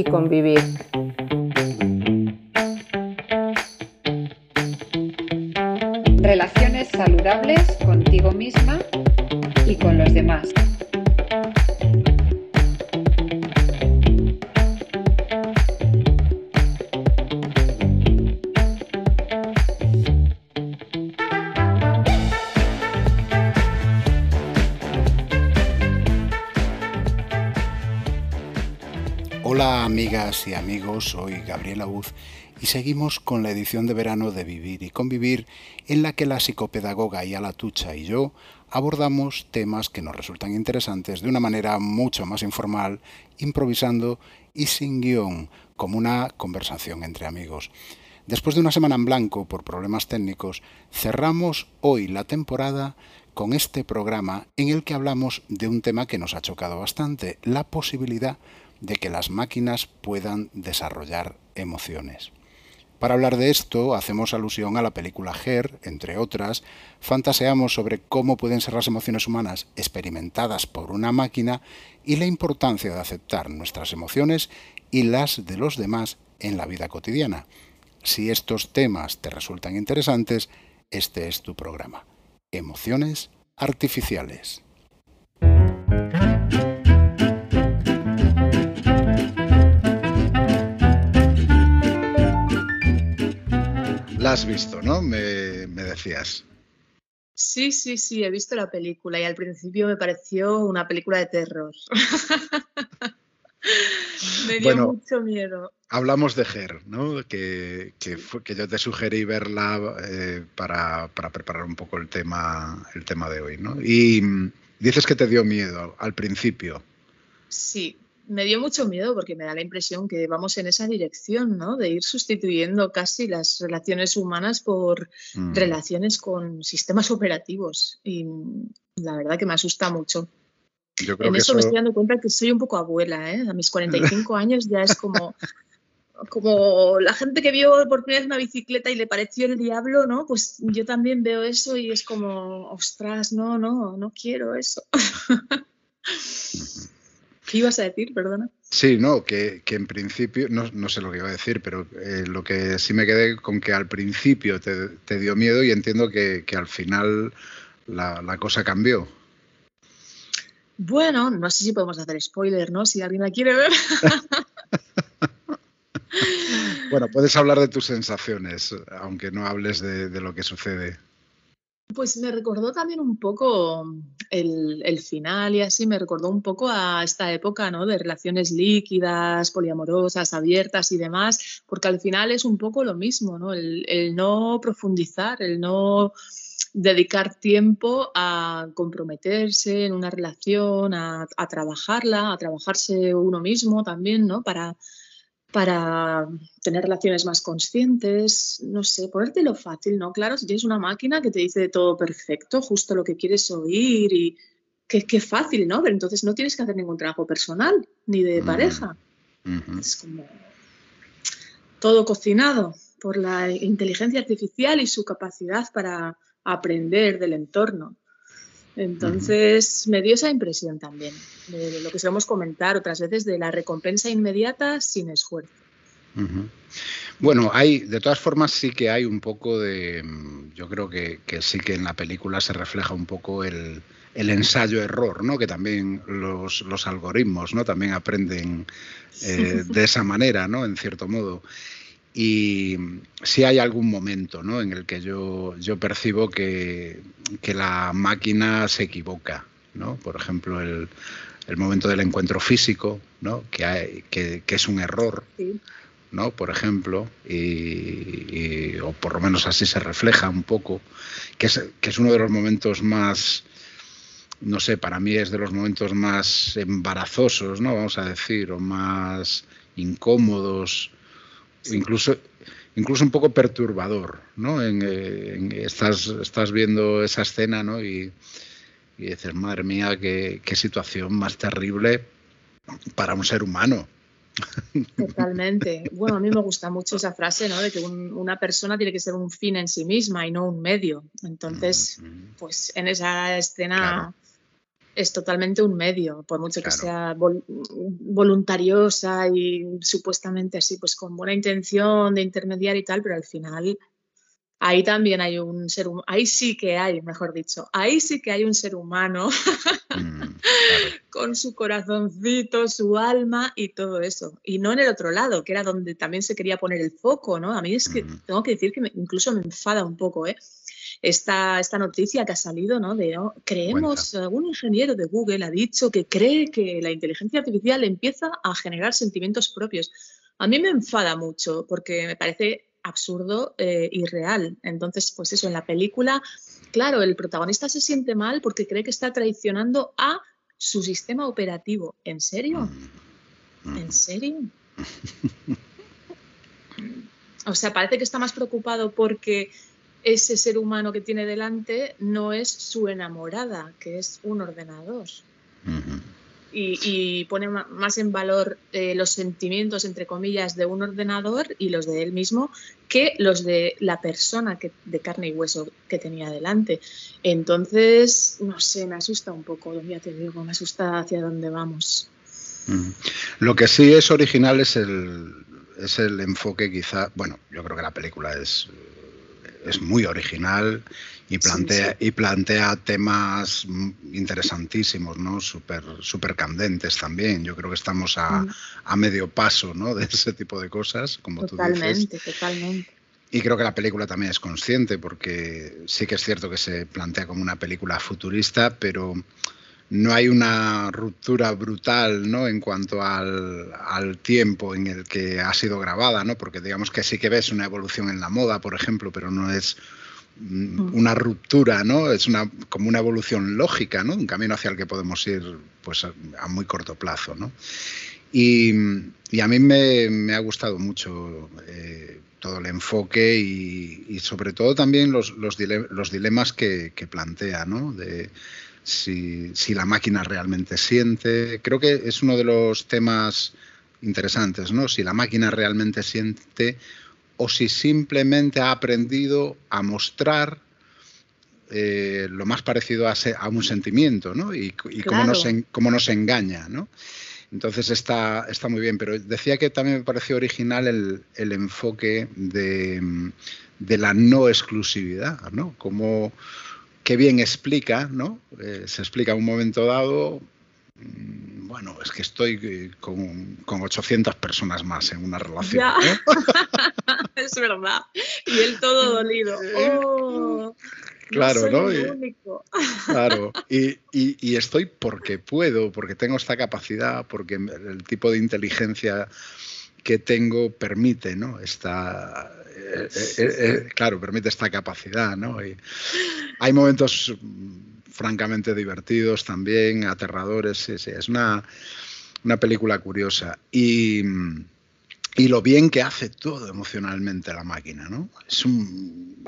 y convivir. Y amigos, soy Gabriela y seguimos con la edición de verano de Vivir y Convivir en la que la psicopedagoga Yala Tucha y yo abordamos temas que nos resultan interesantes de una manera mucho más informal, improvisando y sin guion, como una conversación entre amigos. Después de una semana en blanco por problemas técnicos, cerramos hoy la temporada con este programa en el que hablamos de un tema que nos ha chocado bastante, la posibilidad de que las máquinas puedan desarrollar emociones. Para hablar de esto, hacemos alusión a la película Her, entre otras, fantaseamos sobre cómo pueden ser las emociones humanas experimentadas por una máquina y la importancia de aceptar nuestras emociones y las de los demás en la vida cotidiana. Si estos temas te resultan interesantes, este es tu programa. Emociones artificiales. La has visto, ¿no? Me, decías. Sí, sí, sí, he visto la película y al principio me pareció una película de terror. me dio mucho miedo. Hablamos de Ger, ¿no? Que, que, yo te sugerí verla eh, para, para, preparar un poco el tema, el tema de hoy, ¿no? Y mm, dices que te dio miedo al principio. Sí, me dio mucho miedo porque me da la impresión que vamos en esa dirección, ¿no? De ir sustituyendo casi las relaciones humanas por mm. relaciones con sistemas operativos. Y la verdad que me asusta mucho. en eso, me estoy dando cuenta que soy un poco abuela, ¿eh? A mis 45 años ya es como, como la gente que vio por primera vez una bicicleta y le pareció el diablo, ¿no? Pues yo también veo eso y es como, ostras, no, no, no quiero eso. ¿Qué ibas a decir, perdona? Sí, no, que, en principio, no, sé lo que iba a decir, pero eh, lo que sí me quedé con que al principio te, dio miedo y entiendo que, al final la, cosa cambió. Bueno, no sé si podemos hacer spoiler, ¿no? Si alguien la quiere ver. bueno, puedes hablar de tus sensaciones, aunque no hables de lo que sucede. Pues me recordó también un poco el, final y así, me recordó un poco a esta época ¿no? de relaciones líquidas, poliamorosas, abiertas y demás, porque al final es un poco lo mismo, ¿no? El, no profundizar, el no dedicar tiempo a comprometerse en una relación, a, a trabajarla, a trabajarse uno mismo también, ¿no? Para, para tener relaciones más conscientes, no sé, ponértelo fácil, ¿no? Claro, si tienes una máquina que te dice todo perfecto, justo lo que quieres oír y qué, fácil, ¿no? Pero entonces no tienes que hacer ningún trabajo personal ni de pareja. Es como todo cocinado por la inteligencia artificial y su capacidad para aprender del entorno. Entonces me dio esa impresión también, de lo que solemos comentar otras veces, de la recompensa inmediata sin esfuerzo. Bueno, hay, de todas formas sí que hay un poco de, yo creo que, sí que en la película se refleja un poco el, ensayo-error, ¿no? Que también los, algoritmos, ¿no? También aprenden eh, de esa manera, ¿no? En cierto modo. Y si hay algún momento ¿no? en el que yo, yo percibo que, que, la máquina se equivoca. ¿no? Por ejemplo, el, el momento del encuentro físico, ¿no? que, hay, que, que es un error. ¿no? Por ejemplo, y, o por lo menos así se refleja un poco, que es, que es uno de los momentos más, no sé, para mí es de los momentos más embarazosos, ¿no? Vamos a decir, o más incómodos incluso, incluso un poco perturbador, ¿no? En, estás, estás viendo esa escena, ¿no? Y, dices, madre mía, qué, situación más terrible para un ser humano. Totalmente. Bueno, a mí me gusta mucho esa frase, ¿no? De que una persona tiene que ser un fin en sí misma y no un medio. Entonces, pues en esa escena es totalmente un medio, por mucho que sea voluntariosa y supuestamente así, pues con buena intención de intermediar y tal, pero al final ahí también hay un ser humano, ahí sí que hay, mejor dicho, ahí sí que hay un ser humano mm, con su corazoncito, su alma y todo eso. Y no en el otro lado, que era donde también se quería poner el foco, ¿no? A mí es que tengo que decir que incluso me enfada un poco, ¿eh? Esta, esta noticia que ha salido, ¿no? De oh, creemos, algún ingeniero de Google ha dicho que cree que la inteligencia artificial empieza a generar sentimientos propios. A mí me enfada mucho porque me parece absurdo e irreal. Entonces, pues eso, en la película, claro, el protagonista se siente mal porque cree que está traicionando a su sistema operativo. ¿En serio? Mm, ¿En serio? O sea, parece que está más preocupado porque ese ser humano que tiene delante no es su enamorada, que es un ordenador. y, pone más en valor eh, los sentimientos, entre comillas, de un ordenador y los de él mismo que los de la persona que, de carne y hueso que tenía delante. Entonces, no sé, me asusta un poco, ya te digo, me asusta hacia dónde vamos. Lo que sí es original es el, es el enfoque quizá, bueno, yo creo que la película es es muy original y plantea, y plantea temas interesantísimos, ¿no? Súper super candentes también. Yo creo que estamos a, mm. medio paso ¿no? de ese tipo de cosas, como tú dices. Totalmente, totalmente. Y creo que la película también es consciente, porque sí que es cierto que se plantea como una película futurista, pero no hay una ruptura brutal ¿no? en cuanto al, tiempo en el que ha sido grabada, ¿no? porque digamos que sí que ves una evolución en la moda, por ejemplo, pero no es mm, una ruptura, ¿no? Es una, como una evolución lógica, ¿no? Un camino hacia el que podemos ir pues, a, muy corto plazo, ¿no? Y, a mí me, ha gustado mucho eh, todo el enfoque y, sobre todo también los, los, dilemas que, que plantea, ¿no? Si, la máquina realmente siente. Creo que es uno de los temas interesantes, ¿no? Si la máquina realmente siente o si simplemente ha aprendido a mostrar eh, lo más parecido a, un sentimiento, ¿no? Y, cómo, nos cómo, nos engaña, ¿no? Entonces está, está muy bien, pero decía que también me pareció original el, enfoque de, de, la no exclusividad, ¿no? Como qué bien explica, ¿no? Eh, se explica en un momento dado, mm, bueno, es que estoy eh, con, 800 personas más en una relación. es verdad. Y él todo dolido. Oh, claro, ¿no? Y, claro, y, estoy porque puedo, porque tengo esta capacidad, porque el tipo de inteligencia que tengo permite, ¿no? Esta, eh, eh, eh, claro, permite esta capacidad, ¿no? Y hay momentos mm, francamente divertidos también, aterradores, sí, sí, es una, película curiosa. Y, lo bien que hace todo emocionalmente la máquina, ¿no? Es, un,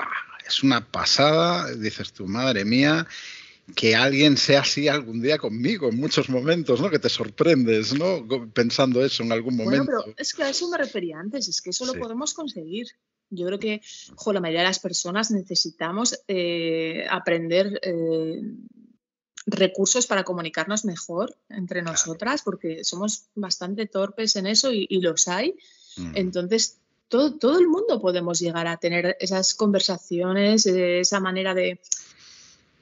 es una pasada, dices tú, madre mía, que alguien sea así algún día conmigo en muchos momentos, ¿no? Que te sorprendes, ¿no? Pensando eso en algún momento. Bueno, pero es que a eso me refería antes, es que eso lo podemos conseguir. Yo creo que la mayoría de las personas necesitamos eh, aprender eh, recursos para comunicarnos mejor entre nosotras, porque somos bastante torpes en eso y, los hay. Mm. Entonces, todo, todo, el mundo podemos llegar a tener esas conversaciones, eh, esa manera de,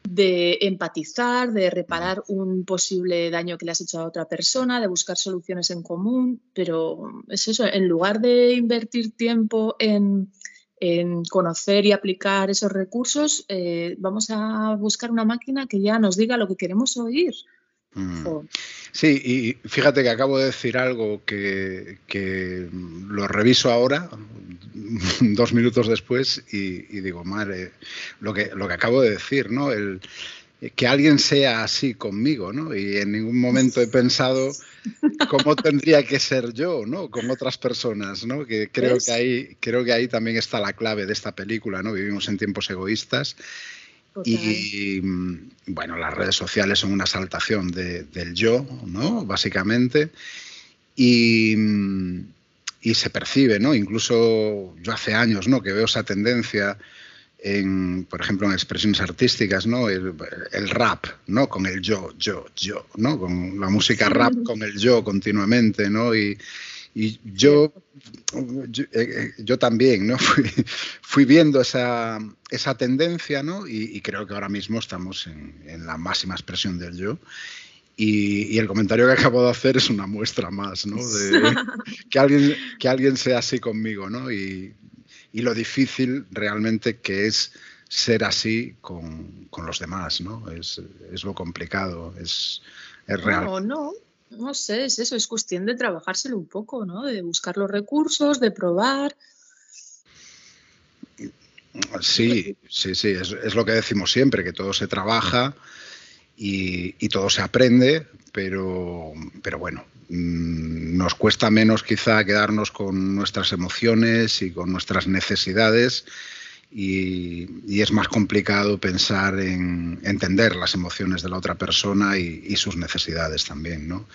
de empatizar, de reparar un posible daño que le has hecho a otra persona, de buscar soluciones en común, pero es eso, en lugar de invertir tiempo en, conocer y aplicar esos recursos, eh, vamos a buscar una máquina que ya nos diga lo que queremos oír. Mm. Sí, y fíjate que acabo de decir algo que, lo reviso ahora, dos minutos después, y, digo, madre, lo que, lo que acabo de decir, ¿no? El, que alguien sea así conmigo, ¿no? Y en ningún momento he pensado cómo tendría que ser yo, ¿no? Con otras personas, ¿no? Que creo que ahí, creo que ahí también está la clave de esta película, ¿no? Vivimos en tiempos egoístas y mm, bueno, las redes sociales son una saltación del yo, ¿no? Básicamente. Y, mm, y, se percibe, ¿no? Incluso yo hace años, ¿no? Que veo esa tendencia en, por ejemplo, en expresiones artísticas, ¿no? El, rap, ¿no? Con el yo, yo, yo, ¿no? Con la música rap con el yo continuamente, ¿no? Y, yo, eh, eh, yo, también, ¿no? Fui, viendo esa, esa, tendencia, ¿no? Y, creo que ahora mismo estamos en, la máxima expresión del yo. Y, el comentario que acabo de hacer es una muestra más, ¿no? De que alguien, que alguien sea así conmigo, ¿no? Y, y lo difícil realmente que es ser así con, los demás, ¿no? Es, lo complicado, es, es real. No, no, no sé, es eso, es cuestión de trabajárselo un poco, ¿no? De buscar los recursos, de probar. Sí, sí, sí, es, lo que decimos siempre, que todo se trabaja y, y todo se aprende, pero, pero bueno, nos cuesta menos quizá quedarnos con nuestras emociones y con nuestras necesidades y, es más complicado pensar en entender las emociones de la otra persona y, sus necesidades también. ¿no?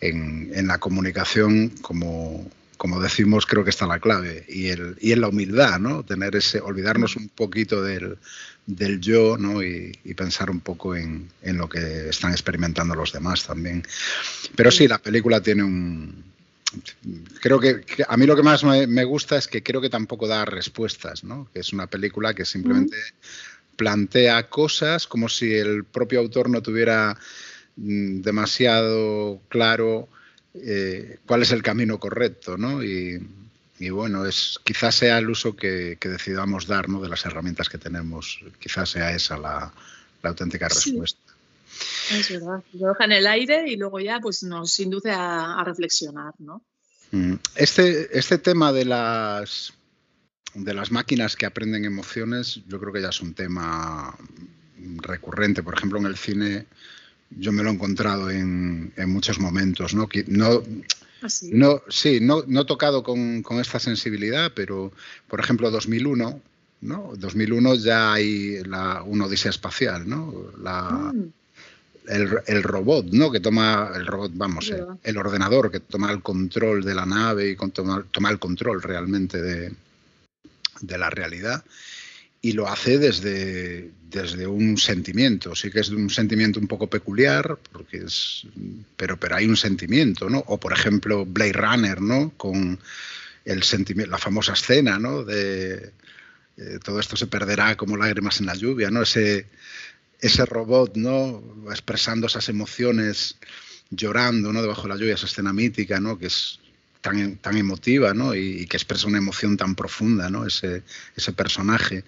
En, en, la comunicación, como, como decimos, creo que está la clave. Y, el, y en la humildad, ¿no? Tener ese, olvidarnos un poquito del, del yo, ¿no? Y, pensar un poco en, en, lo que están experimentando los demás también. Pero sí, la película tiene un. Creo que, a mí lo que más me, gusta es que creo que tampoco da respuestas, ¿no? Que es una película que simplemente plantea cosas como si el propio autor no tuviera mm, demasiado claro eh, cuál es el camino correcto, ¿no? Y, bueno, es quizás sea el uso que, decidamos dar ¿no? de las herramientas que tenemos, quizás sea esa la, auténtica respuesta. Es verdad, lo deja en el aire y luego ya pues nos induce a, reflexionar, ¿no? Mm. Este, este tema de las de las máquinas que aprenden emociones, yo creo que ya es un tema recurrente. Por ejemplo, en el cine yo me lo he encontrado en, muchos momentos, ¿no? no ¿Ah, sí? No, sí, no, no tocado con, esta sensibilidad, pero por ejemplo 2001, ¿no? 2001 ya hay la, una odisea espacial, ¿no? La, mm. el, robot, ¿no? Que toma, el robot, vamos, el, ordenador que toma el control de la nave y toma, toma el control realmente de, de la realidad y lo hace desde, desde un sentimiento. Sí que es un sentimiento un poco peculiar, porque es, pero, pero hay un sentimiento, ¿no? O por ejemplo Blade Runner, ¿no? Con el la famosa escena, ¿no? De eh, todo esto se perderá como lágrimas en la lluvia, ¿no? Ese, ese robot, ¿no? Expresando esas emociones, llorando, ¿no? Debajo de la lluvia, esa escena mítica, ¿no? Que es tan, tan emotiva ¿no? y, que expresa una emoción tan profunda, ¿no? ese, ese personaje.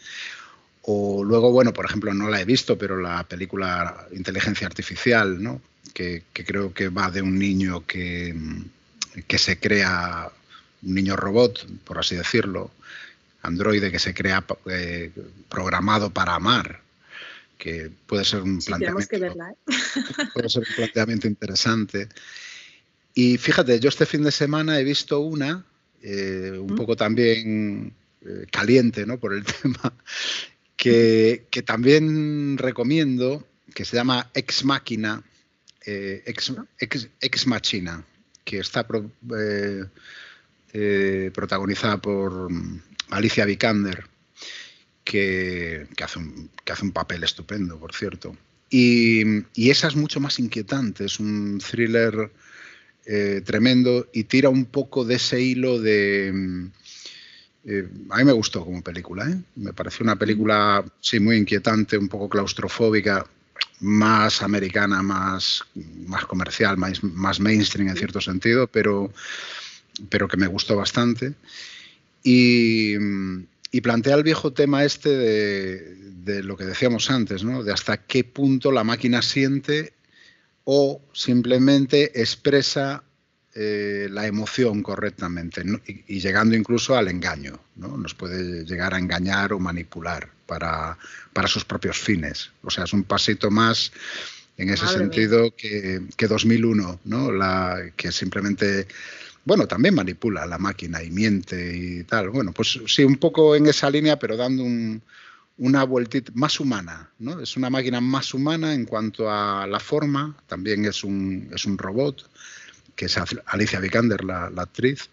O luego, bueno, por ejemplo, no la he visto, pero la película Inteligencia Artificial, ¿no? que, creo que va de un niño que, que se crea, un niño robot, por así decirlo, androide que se crea eh, programado para amar, que puede ser un planteamiento, ¿eh? puede ser un planteamiento interesante. Y fíjate, yo este fin de semana he visto una, eh, un poco también eh, caliente ¿no? por el tema, que, también recomiendo, que se llama Ex Máquina, eh, Ex, Machina, que está protagonizada por mm, Alicia Vikander, que, hace un, que hace un papel estupendo, por cierto. Y, y, esa es mucho más inquietante, es un thriller eh, tremendo y tira un poco de ese hilo de... Mm, eh, a mí me gustó como película, ¿eh? me pareció una película, sí, muy inquietante, un poco claustrofóbica, más americana, más, más comercial, más, más mainstream en cierto sentido, pero, pero que me gustó bastante. Y, y plantea el viejo tema este de, de, lo que decíamos antes, ¿no? de hasta qué punto la máquina siente o simplemente expresa eh, la emoción correctamente y, llegando incluso al engaño. ¿no? Nos puede llegar a engañar o manipular para, sus propios fines. O sea, es un pasito más en ese sentido que, 2001, ¿no? la, que simplemente bueno, también manipula la máquina y miente y tal. Bueno, pues sí, un poco en esa línea, pero dando un, una vueltita más humana, ¿no? Es una máquina más humana en cuanto a la forma, también es un, es un robot, que es Alicia Vikander, la, actriz,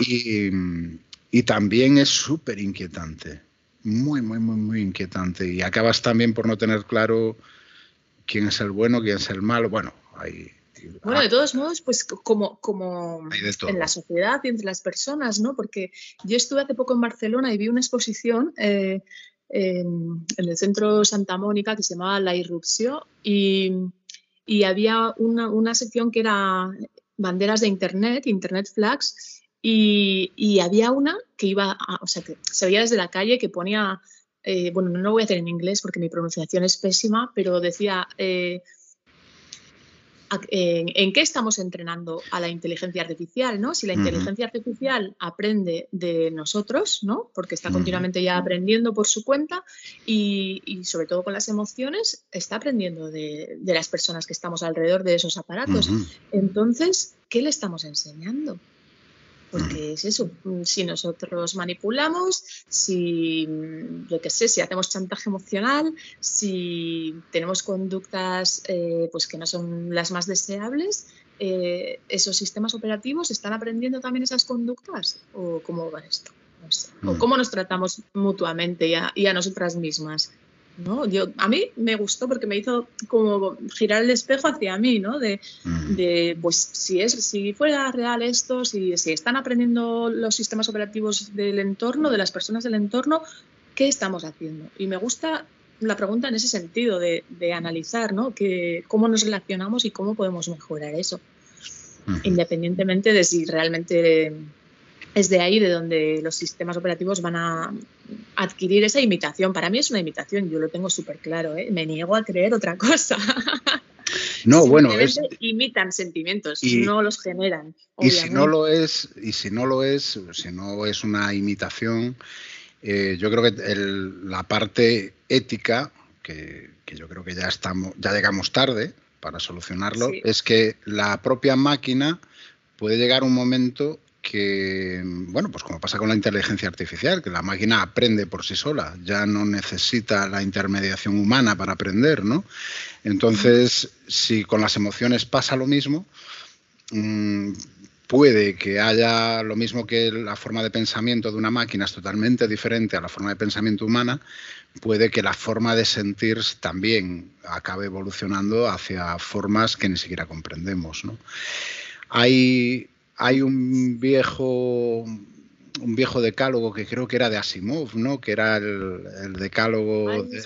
y, también es súper inquietante. muy, muy, muy, muy inquietante. Y acabas también por no tener claro quién es el bueno, quién es el malo. Bueno, hay... Bueno, de todos modos, pues como, como en la sociedad y entre las personas, ¿no? Porque yo estuve hace poco en Barcelona y vi una exposición eh, en, el centro Santa Mónica que se llamaba La Irrupción y, y había una, una, sección que era banderas de Internet, Internet Flags, y, y había una que iba, o sea, que se veía desde la calle que ponía eh, bueno, no lo voy a hacer en inglés porque mi pronunciación es pésima, pero decía, eh, en, qué estamos entrenando a la inteligencia artificial? ¿no? Si la inteligencia artificial aprende de nosotros, ¿no? porque está continuamente ya aprendiendo por su cuenta y, sobre todo con las emociones, está aprendiendo de, las personas que estamos alrededor de esos aparatos. Entonces, ¿qué le estamos enseñando? Porque es eso, mm, si nosotros manipulamos, si, mm, yo qué sé, si hacemos chantaje emocional, si tenemos conductas eh, pues que no son las más deseables, eh, ¿esos sistemas operativos están aprendiendo también esas conductas? ¿O cómo va esto? ¿O mm. cómo nos tratamos mutuamente y a nosotras mismas? ¿No? Yo, a mí me gustó porque me hizo como girar el espejo hacia mí, ¿no? De, mm. pues si, es, si fuera real esto, si, si, están aprendiendo los sistemas operativos del entorno, de las personas del entorno, ¿qué estamos haciendo? Y me gusta la pregunta en ese sentido, de, analizar, ¿no? Que, cómo nos relacionamos y cómo podemos mejorar eso, independientemente de si realmente es de ahí de donde los sistemas operativos van a adquirir esa imitación. Para mí es una imitación, yo lo tengo súper claro, ¿eh? me niego a creer otra cosa. No, bueno, imitan sentimientos, y, no los generan. Y si no lo es, y si no lo es, si no es una imitación, eh, yo creo que la parte ética, que, yo creo que ya estamos, ya llegamos tarde para solucionarlo, es que la propia máquina puede llegar un momento que, bueno, pues como pasa con la inteligencia artificial, que la máquina aprende por sí sola, ya no necesita la intermediación humana para aprender, ¿no? Entonces, si con las emociones pasa lo mismo, mm, puede que haya lo mismo que la forma de pensamiento de una máquina es totalmente diferente a la forma de pensamiento humana, puede que la forma de sentir también acabe evolucionando hacia formas que ni siquiera comprendemos, ¿no? Hay hay un viejo un viejo decálogo que creo que era de Asimov, ¿no? Que era el, decálogo de,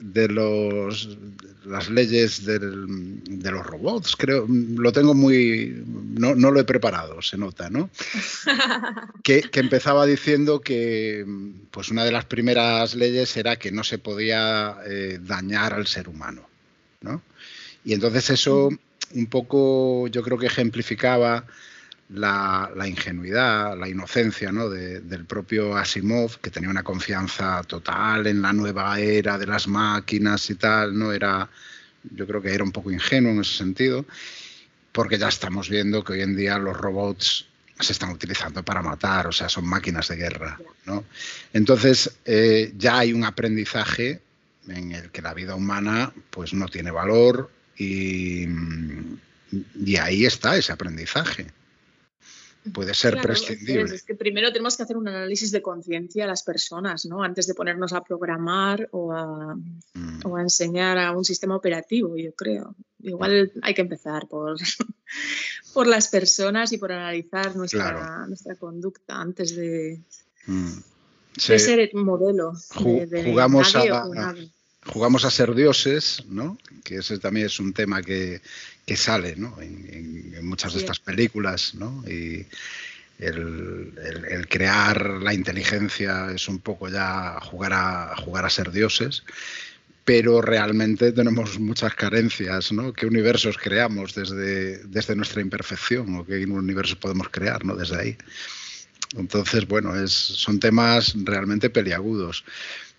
de, los las leyes de los robots, creo, lo tengo muy, no, lo he preparado, se nota, ¿no? que, empezaba diciendo que pues una de las primeras leyes era que no se podía eh, dañar al ser humano, ¿no? Y entonces eso un poco yo creo que ejemplificaba la, ingenuidad, la inocencia ¿no? del propio Asimov, que tenía una confianza total en la nueva era de las máquinas y tal, ¿no? Era, yo creo que era un poco ingenuo en ese sentido, porque ya estamos viendo que hoy en día los robots se están utilizando para matar, o sea, son máquinas de guerra. ¿no? Entonces, eh, ya hay un aprendizaje en el que la vida humana pues no tiene valor, y, ahí está ese aprendizaje. Puede ser prescindible. Es, que primero tenemos que hacer un análisis de conciencia a las personas, ¿no? Antes de ponernos a programar o a, mm. o a, enseñar a un sistema operativo, yo creo. Igual hay que empezar por, por las personas y por analizar nuestra, nuestra conducta antes de, mm. ser modelo. jugamos a, jugamos a ser dioses, ¿no? Que ese también es un tema que, sale ¿no? en, muchas de estas películas, ¿no? Y el, crear la inteligencia es un poco ya jugar a, jugar a ser dioses, pero realmente tenemos muchas carencias, ¿no? ¿Qué universos creamos desde, desde nuestra imperfección o qué universos podemos crear, ¿no? Desde ahí. Entonces, bueno, es, son temas realmente peliagudos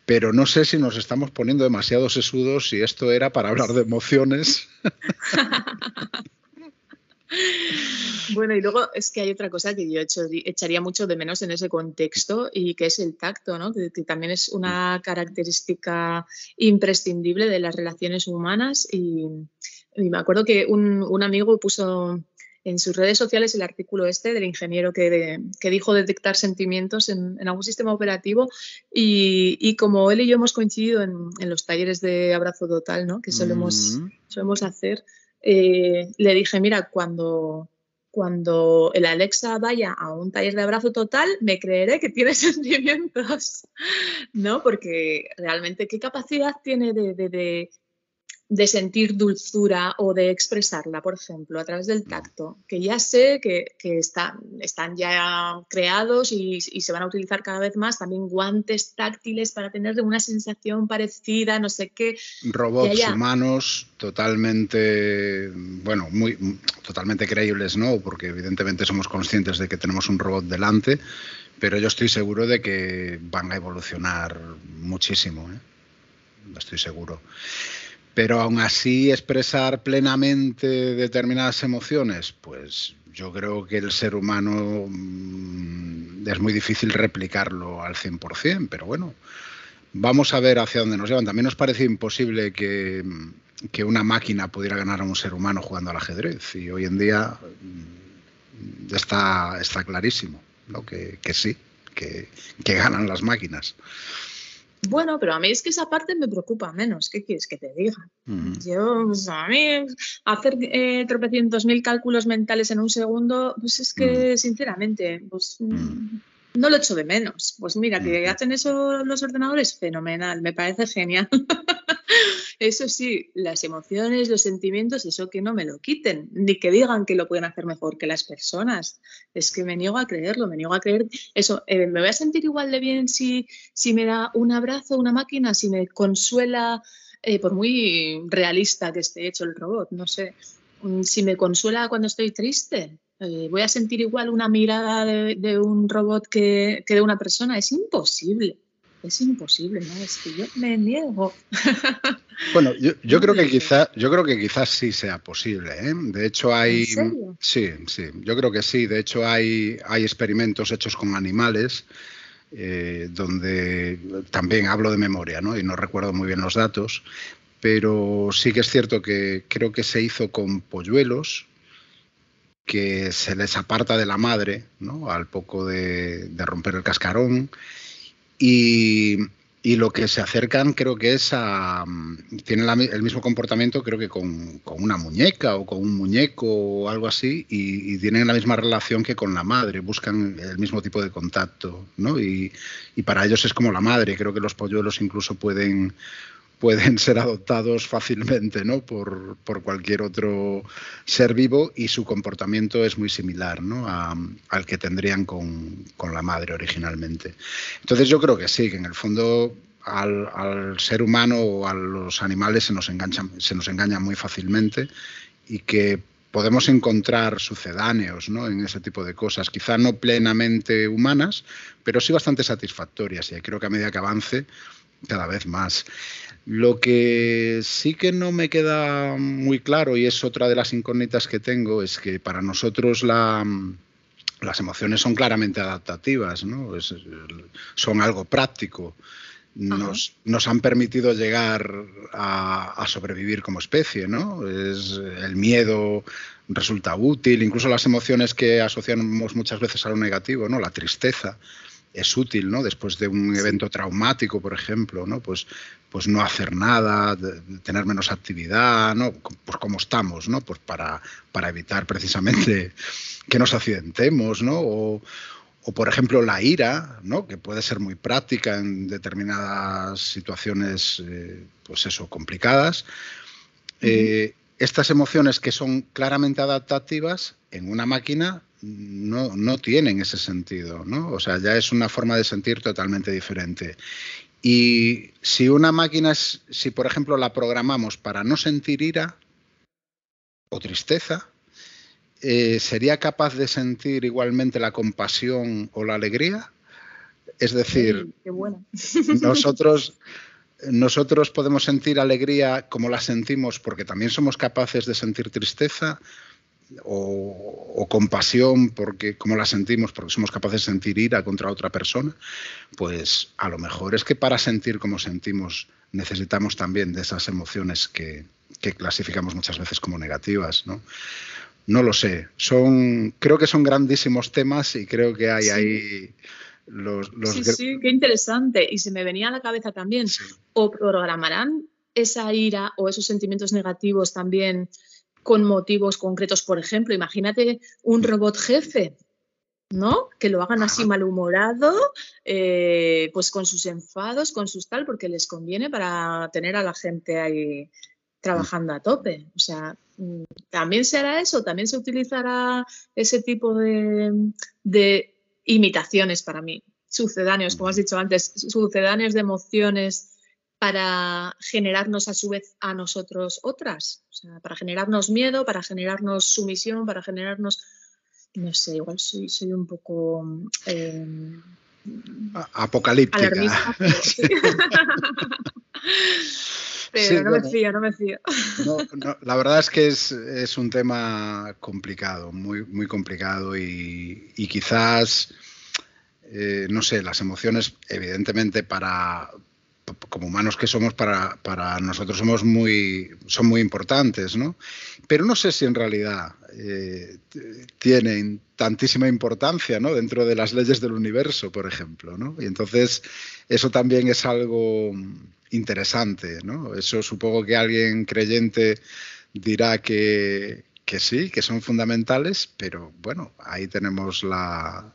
pero no sé si nos estamos poniendo demasiado sesudos si esto era para hablar de emociones. Bueno, y luego es que hay otra cosa que yo echaría mucho de menos en ese contexto y que es el tacto, ¿no? que, también es una característica imprescindible de las relaciones humanas. Y, me acuerdo que un, amigo puso en sus redes sociales el artículo este del ingeniero que, que dijo detectar sentimientos en, algún sistema operativo y, como él y yo hemos coincidido en, los talleres de abrazo total, ¿no? que solemos, mm. solemos hacer, eh, le dije, mira, cuando, cuando el Alexa vaya a un taller de abrazo total, me creeré que tiene sentimientos, ¿no? Porque realmente, ¿qué capacidad tiene de, de sentir dulzura o de expresarla, por ejemplo, a través del tacto, que ya sé que, están ya creados y, se van a utilizar cada vez más, también guantes táctiles para tener una sensación parecida, no sé qué. Robots humanos totalmente, bueno, muy totalmente creíbles, ¿no? Porque evidentemente somos conscientes de que tenemos un robot delante, pero yo estoy seguro de que van a evolucionar muchísimo, ¿eh? Estoy seguro pero aún así expresar plenamente determinadas emociones, pues yo creo que el ser humano mm, es muy difícil replicarlo al 100%, pero bueno, vamos a ver hacia dónde nos llevan. También nos parece imposible que, una máquina pudiera ganar a un ser humano jugando al ajedrez y hoy en día mm, está, está clarísimo que, sí, que ganan las máquinas. Bueno, pero a mí es que esa parte me preocupa menos. ¿Qué quieres que te diga? Yo, pues, a mí, hacer eh, tropecientos mil cálculos mentales en un segundo, pues es que, sinceramente, pues no lo echo de menos. Pues mira, que hacen eso los ordenadores, fenomenal, me parece genial. eso sí, las emociones, los sentimientos, eso que no me lo quiten, ni que digan que lo pueden hacer mejor que las personas. Es que me niego a creerlo, me niego a creer eso. Eh, ¿Me voy a sentir igual de bien si, si me da un abrazo una máquina, si me consuela, eh, por muy realista que esté hecho el robot, no sé, mm, si me consuela cuando estoy triste? Eh, voy a sentir igual una mirada de, un robot que, de una persona. Es imposible. Es imposible, ¿no? Es que yo me niego. Bueno, yo, creo que quizás, yo creo que quizás sí sea posible. ¿eh? De hecho, hay. Sí, sí. Yo creo que sí. De hecho, hay, hay experimentos hechos con animales. Eh, donde también hablo de memoria, ¿no? Y no recuerdo muy bien los datos, pero sí que es cierto que creo que se hizo con polluelos que se les aparta de la madre ¿no? al poco de, romper el cascarón y, lo que se acercan creo que es a... tienen el mismo comportamiento creo que con, una muñeca o con un muñeco o algo así y, tienen la misma relación que con la madre, buscan el mismo tipo de contacto ¿no? y, y para ellos es como la madre, creo que los polluelos incluso pueden pueden ser adoptados fácilmente ¿no? por, cualquier otro ser vivo y su comportamiento es muy similar ¿no? al que tendrían con, la madre originalmente. Entonces yo creo que sí, que en el fondo al, ser humano o a los animales se nos, enganchan, se nos engaña muy fácilmente y que podemos encontrar sucedáneos ¿no? en ese tipo de cosas, quizá no plenamente humanas, pero sí bastante satisfactorias y creo que a medida que avance cada vez más. Lo que sí que no me queda muy claro y es otra de las incógnitas que tengo es que para nosotros las emociones son claramente adaptativas, ¿no? son algo práctico. Nos, han permitido llegar a, sobrevivir como especie, ¿no? Es, el miedo resulta útil, incluso las emociones que asociamos muchas veces a lo negativo, ¿no? La tristeza es útil, ¿no? Después de un evento traumático, por ejemplo, ¿no? Pues, pues no hacer nada, tener menos actividad, ¿no? Pues como estamos, ¿no? Pues para, para evitar precisamente que nos accidentemos, ¿no? O, por ejemplo, la ira, ¿no? que puede ser muy práctica en determinadas situaciones, eh, pues eso, complicadas. Eh, estas emociones que son claramente adaptativas en una máquina no, no tienen ese sentido, ¿no? O sea, ya es una forma de sentir totalmente diferente. Y si una máquina es, si por ejemplo la programamos para no sentir ira o tristeza, eh, ¿sería capaz de sentir igualmente la compasión o la alegría? Es decir, nosotros, nosotros podemos sentir alegría como la sentimos porque también somos capaces de sentir tristeza o, compasión porque como la sentimos porque somos capaces de sentir ira contra otra persona, pues a lo mejor es que para sentir como sentimos necesitamos también de esas emociones que, clasificamos muchas veces como negativas, ¿no? no lo sé. Son, creo que son grandísimos temas y creo que hay ahí los, Sí, sí, qué interesante. Y se me venía a la cabeza también, o programarán esa ira o esos sentimientos negativos también con motivos concretos. Por ejemplo, imagínate un robot jefe, ¿no? Que lo hagan así malhumorado, eh, pues con sus enfados, con sus tal, porque les conviene para tener a la gente ahí trabajando a tope. O sea, mm, también se hará eso, también se utilizará ese tipo de, de imitaciones para mí, sucedáneos, como has dicho antes, sucedáneos de emociones para generarnos a su vez a nosotros otras, o sea, para generarnos miedo, para generarnos sumisión, para generarnos, no sé, igual soy, soy un poco... Eh, Apocalíptica. Pero no me fío, no me fío. la verdad es que es, un tema complicado, muy, muy complicado y, quizás, eh, no sé, las emociones, evidentemente, para, como humanos que somos, para, nosotros somos muy, son muy importantes, ¿no? Pero no sé si en realidad eh, tienen tantísima importancia, ¿no? Dentro de las leyes del universo, por ejemplo, ¿no? Y entonces eso también es algo interesante, ¿no? Eso supongo que alguien creyente dirá que sí, que son fundamentales, pero bueno, ahí tenemos la,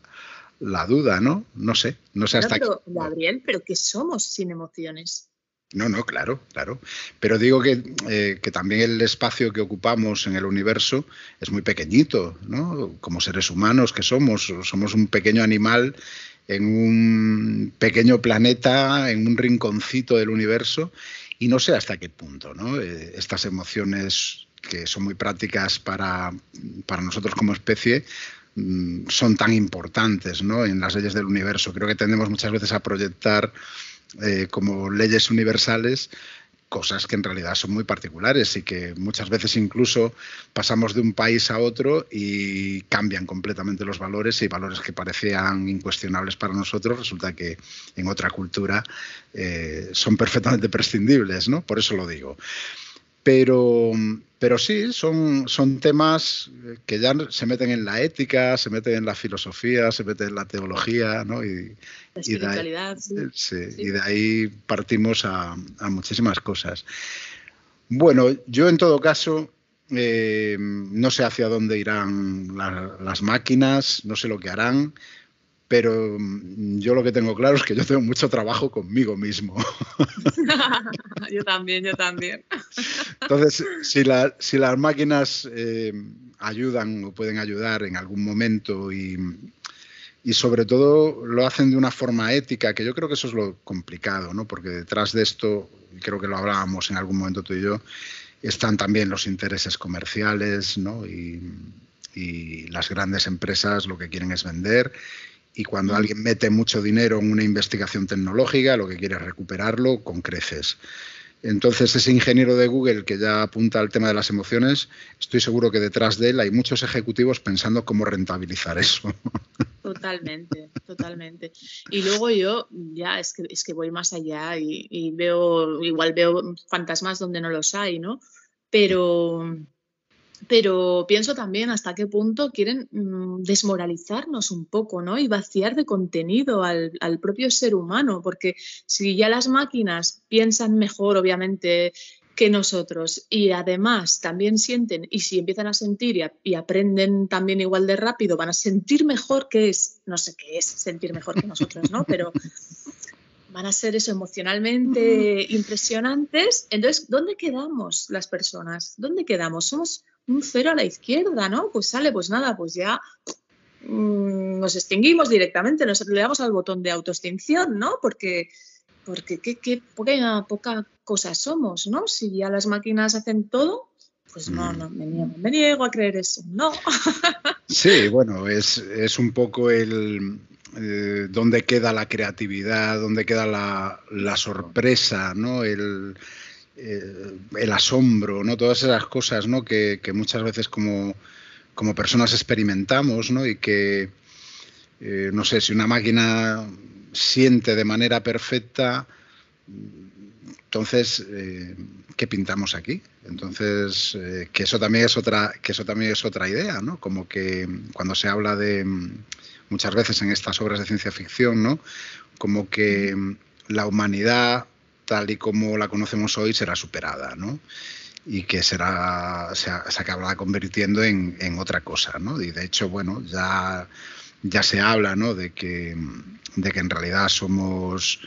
la duda, ¿no? No sé, no sé hasta pero, Gabriel, ¿pero qué somos sin emociones? No, no, claro, claro. Pero digo que, eh, que, también el espacio que ocupamos en el universo es muy pequeñito, ¿no? Como seres humanos que somos, somos un pequeño animal en un pequeño planeta, en un rinconcito del universo, y no sé hasta qué punto, ¿no? Eh, estas emociones que son muy prácticas para, para nosotros como especie, son tan importantes ¿no? en las leyes del universo. Creo que tendemos muchas veces a proyectar eh, como leyes universales cosas que en realidad son muy particulares y que muchas veces incluso pasamos de un país a otro y cambian completamente los valores y valores que parecían incuestionables para nosotros resulta que en otra cultura eh, son perfectamente prescindibles, ¿no? Por eso lo digo. Pero, pero sí, son, son temas que ya se meten en la ética, se meten en la filosofía, se meten en la teología, ¿no? Y, la espiritualidad, sí. y de ahí partimos a, muchísimas cosas. Bueno, yo en todo caso eh, no sé hacia dónde irán las máquinas, no sé lo que harán pero mm, yo lo que tengo claro es que yo tengo mucho trabajo conmigo mismo. yo también, yo también. Entonces, si, las máquinas eh, ayudan o pueden ayudar en algún momento y, sobre todo lo hacen de una forma ética, que yo creo que eso es lo complicado, ¿no? porque detrás de esto, y creo que lo hablábamos en algún momento tú y yo, están también los intereses comerciales ¿no? y, y las grandes empresas lo que quieren es vender y cuando alguien mete mucho dinero en una investigación tecnológica, lo que quiere es recuperarlo con creces. Entonces, ese ingeniero de Google que ya apunta al tema de las emociones, estoy seguro que detrás de él hay muchos ejecutivos pensando cómo rentabilizar eso. Totalmente, totalmente. Y luego yo ya es que, es que voy más allá y, y veo, igual veo fantasmas donde no los hay, ¿no? Pero, pero pienso también hasta qué punto quieren mm, desmoralizarnos un poco, ¿no? Y vaciar de contenido al, propio ser humano, porque si ya las máquinas piensan mejor, obviamente, que nosotros y además también sienten, y si empiezan a sentir y, y, aprenden también igual de rápido, van a sentir mejor que es, no sé qué es sentir mejor que nosotros, ¿no? Pero van a ser eso emocionalmente impresionantes. Entonces, ¿dónde quedamos las personas? ¿Dónde quedamos? Somos un cero a la izquierda, ¿no? Pues sale, pues nada, pues ya mm, nos extinguimos directamente, nos le damos al botón de autoextinción, ¿no? Porque, porque qué, qué poca, poca cosa somos, ¿no? Si ya las máquinas hacen todo, pues no, no, me niego, me niego a creer eso, no. Sí, bueno, es, es un poco el, eh, dónde queda la creatividad, dónde queda la, la sorpresa, ¿no? El, eh, el asombro, ¿no? Todas esas cosas, ¿no? Que, muchas veces como, como, personas experimentamos, ¿no? Y que, eh, no sé, si una máquina siente de manera perfecta, entonces, eh, ¿qué pintamos aquí? Entonces, que eso también es otra, que eso también es otra idea, ¿no? Como que cuando se habla de muchas veces en estas obras de ciencia ficción, ¿no? Como que la humanidad tal y como la conocemos hoy será superada, ¿no? y que será, se, acabará convirtiendo en, otra cosa, ¿no? Y de hecho, bueno, ya, ya se habla, ¿no? De que, de que en realidad somos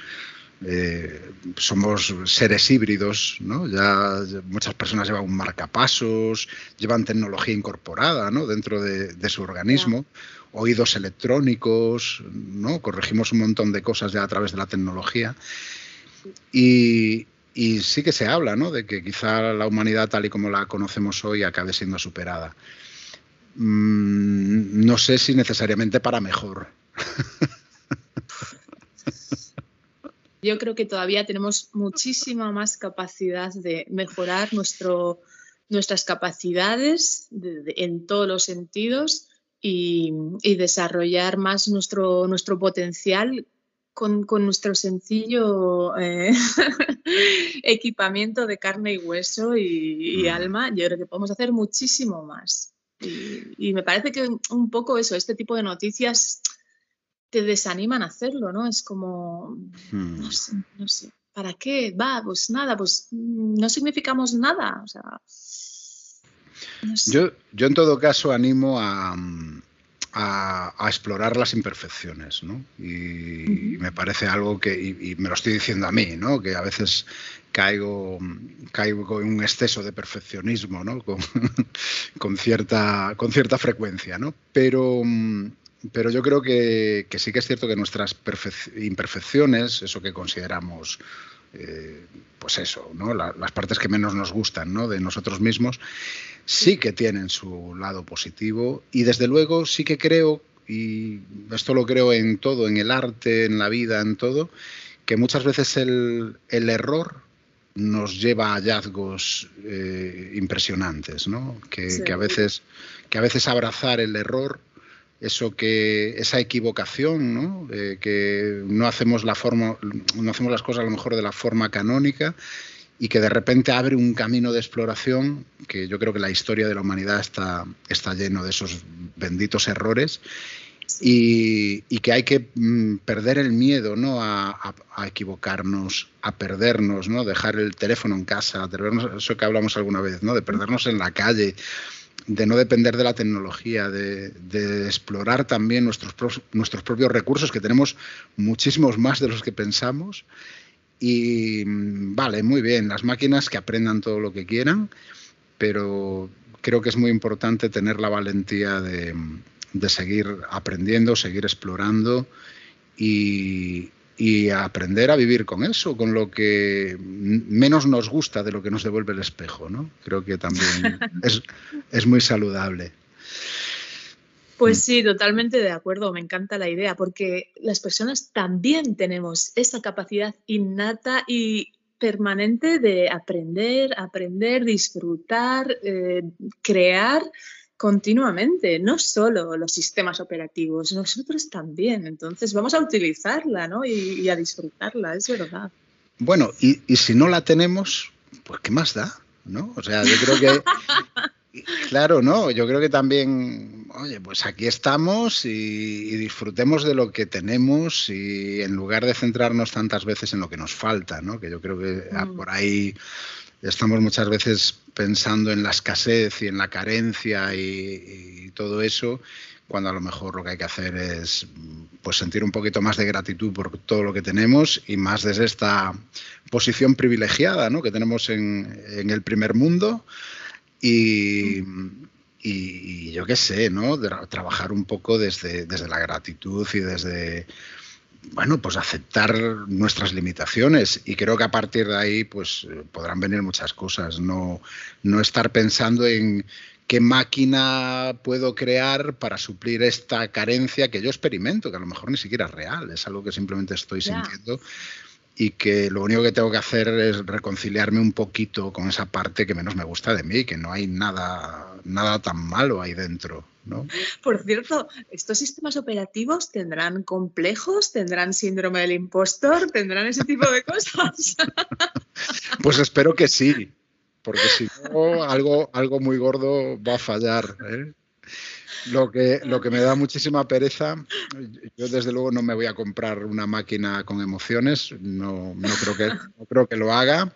eh, somos seres híbridos, ¿no? Ya muchas personas llevan un marcapasos, llevan tecnología incorporada, ¿no? Dentro de, su organismo, oídos electrónicos, ¿no? Corregimos un montón de cosas ya a través de la tecnología. Y, sí que se habla, ¿no? De que quizá la humanidad tal y como la conocemos hoy acabe siendo superada. Mm, no sé si necesariamente para mejor. yo creo que todavía tenemos muchísima más capacidad de mejorar nuestro, nuestras capacidades en todos los sentidos y, desarrollar más nuestro, nuestro potencial con, nuestro sencillo eh, equipamiento de carne y hueso y, y, mm. alma. Yo creo que podemos hacer muchísimo más. Y, y me parece que un poco eso, este tipo de noticias te desaniman a hacerlo, ¿no? Es como, hmm. no sé, no sé, ¿para qué? Va, pues nada, pues no significamos nada. O sea, yo, yo en todo caso animo a, a, explorar las imperfecciones, ¿no? Y, me parece algo que, y, me lo estoy diciendo a mí, ¿no? Que a veces caigo, caigo en un exceso de perfeccionismo, ¿no? Con, con, cierta, con cierta frecuencia, ¿no? Pero pero yo creo que, sí que es cierto que nuestras imperfecciones, eso que consideramos, eh, pues eso, ¿no? las partes que menos nos gustan ¿no? de nosotros mismos, sí que tienen su lado positivo y desde luego sí que creo, y esto lo creo en todo, en el arte, en la vida, en todo, que muchas veces el, error nos lleva a hallazgos eh, impresionantes, ¿no? Que, que, a veces, que a veces abrazar el error eso que esa equivocación, ¿no? que no hacemos la forma, no hacemos las cosas a lo mejor de la forma canónica y que de repente abre un camino de exploración que yo creo que la historia de la humanidad está, está lleno de esos benditos errores y, que hay que mm, perder el miedo ¿no? A, equivocarnos, a perdernos, ¿no? dejar el teléfono en casa, eso que hablamos alguna vez, ¿no? de perdernos en la calle, de no depender de la tecnología, de, explorar también nuestros, nuestros propios recursos, que tenemos muchísimos más de los que pensamos. Y vale, muy bien, las máquinas que aprendan todo lo que quieran, pero creo que es muy importante tener la valentía de, de seguir aprendiendo, seguir explorando y, y aprender a vivir con eso, con lo que menos nos gusta de lo que nos devuelve el espejo, ¿no? Creo que también es, muy saludable. Pues sí, totalmente de acuerdo, me encanta la idea, porque las personas también tenemos esa capacidad innata y permanente de aprender, aprender, disfrutar, eh, crear continuamente, no solo los sistemas operativos, nosotros también. Entonces vamos a utilizarla ¿no? y, a disfrutarla, es verdad. Bueno, y, si no la tenemos, pues ¿qué más da? ¿No? O sea, yo creo que, claro, ¿no? Yo creo que también, oye, pues aquí estamos y, disfrutemos de lo que tenemos y en lugar de centrarnos tantas veces en lo que nos falta, ¿no? Que yo creo que mm. por ahí estamos muchas veces pensando en la escasez y en la carencia y, todo eso, cuando a lo mejor lo que hay que hacer es pues sentir un poquito más de gratitud por todo lo que tenemos y más desde esta posición privilegiada ¿no? que tenemos en, el primer mundo y, y, yo qué sé, ¿no? trabajar un poco desde, desde la gratitud y desde bueno, pues aceptar nuestras limitaciones. Y creo que a partir de ahí pues podrán venir muchas cosas, no, no estar pensando en qué máquina puedo crear para suplir esta carencia que yo experimento, que a lo mejor ni siquiera es real, es algo que simplemente estoy sintiendo. Y que lo único que tengo que hacer es reconciliarme un poquito con esa parte que menos me gusta de mí, que no hay nada, nada tan malo ahí dentro. ¿No? Por cierto, ¿estos sistemas operativos tendrán complejos? ¿Tendrán síndrome del impostor? ¿Tendrán ese tipo de cosas? Pues espero que sí, porque si no, algo, algo muy gordo va a fallar. ¿eh? Lo que, lo que me da muchísima pereza, yo desde luego no me voy a comprar una máquina con emociones, no, no, creo, que, no creo que lo haga.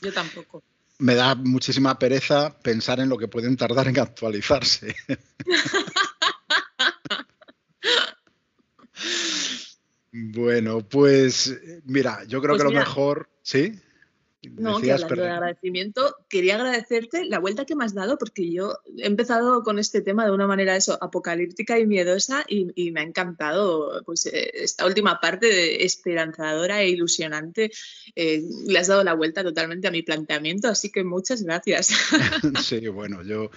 Yo tampoco. Me da muchísima pereza pensar en lo que pueden tardar en actualizarse. bueno, pues mira, yo creo Pues que lo mejor, ¿sí? No, que hablando de agradecimiento, quería agradecerte la vuelta que me has dado porque yo he empezado con este tema de una manera eso, apocalíptica y miedosa y, y me ha encantado pues, eh, esta última parte de esperanzadora e ilusionante. Eh, le has dado la vuelta totalmente a mi planteamiento, así que muchas gracias. Sí, bueno, yo,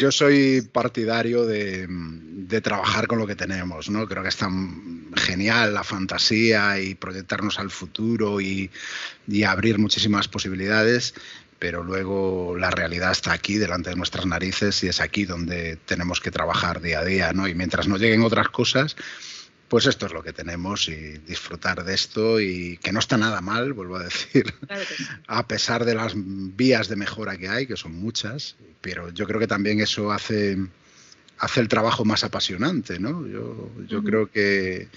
yo soy partidario de, de trabajar con lo que tenemos, ¿no? Creo que es tan genial la fantasía y proyectarnos al futuro y, y abrir muchísimas posibilidades, pero luego la realidad está aquí delante de nuestras narices y es aquí donde tenemos que trabajar día a día, ¿no? Y mientras no lleguen otras cosas, pues esto es lo que tenemos y disfrutar de esto y que no está nada mal, vuelvo a decir Claro que sí. a pesar de las vías de mejora que hay, que son muchas, pero yo creo que también eso hace, hace el trabajo más apasionante, ¿no? Yo, yo creo que,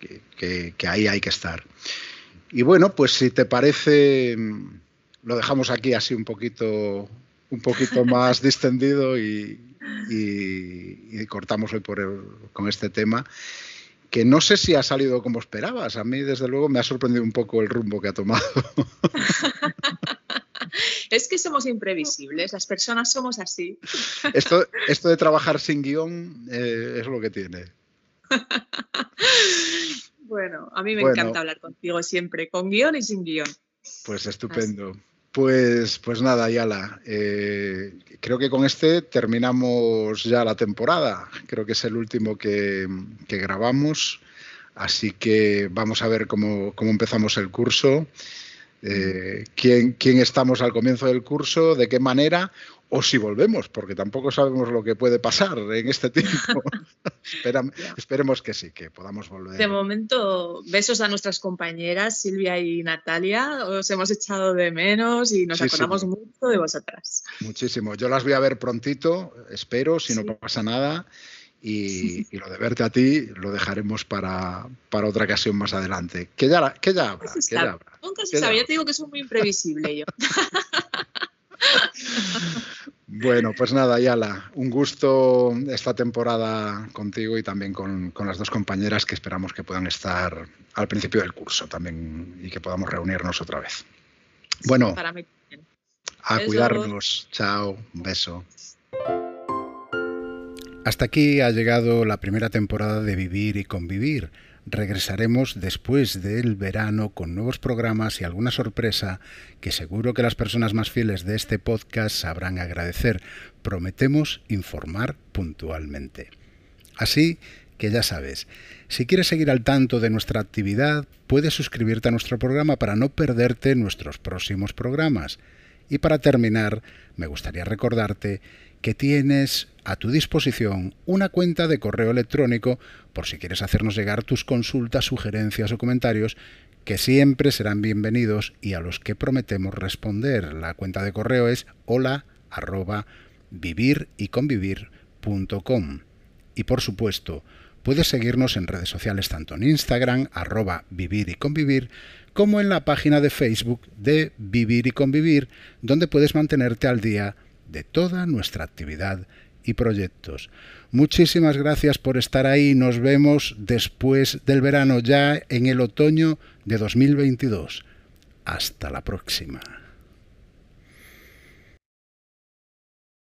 que, que- que ahí hay que estar. Y bueno, pues si te parece, mm, lo dejamos aquí así un poquito, un poquito más distendido y, y- y cortamos hoy por el- con este tema que no sé si ha salido como esperabas. A mí, desde luego, me ha sorprendido un poco el rumbo que ha tomado. Es que somos imprevisibles, las personas somos así. Esto, esto de trabajar sin guion eh, es lo que tiene. Bueno, a mí me Bueno. encanta hablar contigo siempre, con guion y sin guion. Pues estupendo. Pues, pues nada, Ayala. eh, creo que con este terminamos ya la temporada. Creo que es el último que, que grabamos. Así que vamos a ver cómo, cómo empezamos el curso. eh, quién, quién estamos al comienzo del curso, de qué manera, o si volvemos, porque tampoco sabemos lo que puede pasar en este tiempo. Esperam- esperemos que sí, que podamos volver. De momento, besos a nuestras compañeras Silvia y Natalia. Os hemos echado de menos y nos sí. acordamos mucho de vosotras. Muchísimo. Yo las voy a ver prontito, espero, si Sí. no pasa nada. Y, y lo de verte a ti lo dejaremos para, para otra ocasión más adelante. Que ya, que ya habrá. Que ya habrá. Nunca se sabe, ya te digo que soy muy imprevisible yo. Bueno, pues nada, Yala, un gusto esta temporada contigo y también con, con las dos compañeras que esperamos que puedan estar al principio del curso también y que podamos reunirnos otra vez. Bueno, Para mí a cuidarnos. Chao, un beso. Hasta aquí ha llegado la primera temporada de Vivir y Convivir. Regresaremos después del verano con nuevos programas y alguna sorpresa que seguro que las personas más fieles de este podcast sabrán agradecer. Prometemos informar puntualmente. Así que ya sabes, si quieres seguir al tanto de nuestra actividad, puedes suscribirte a nuestro programa para no perderte nuestros próximos programas. Y para terminar, me gustaría recordarte que tienes a tu disposición una cuenta de correo electrónico por si quieres hacernos llegar tus consultas, sugerencias o comentarios que siempre serán bienvenidos y a los que prometemos responder. La cuenta de correo es hola arroba viviryconvivir.com. Y por supuesto, puedes seguirnos en redes sociales tanto en Instagram, arroba vivir y convivir, como en la página de Facebook de Vivir y Convivir, donde puedes mantenerte al día de toda nuestra actividad y proyectos. Muchísimas gracias por estar ahí. Nos vemos después del verano, ya en el otoño de 2022. Hasta la próxima.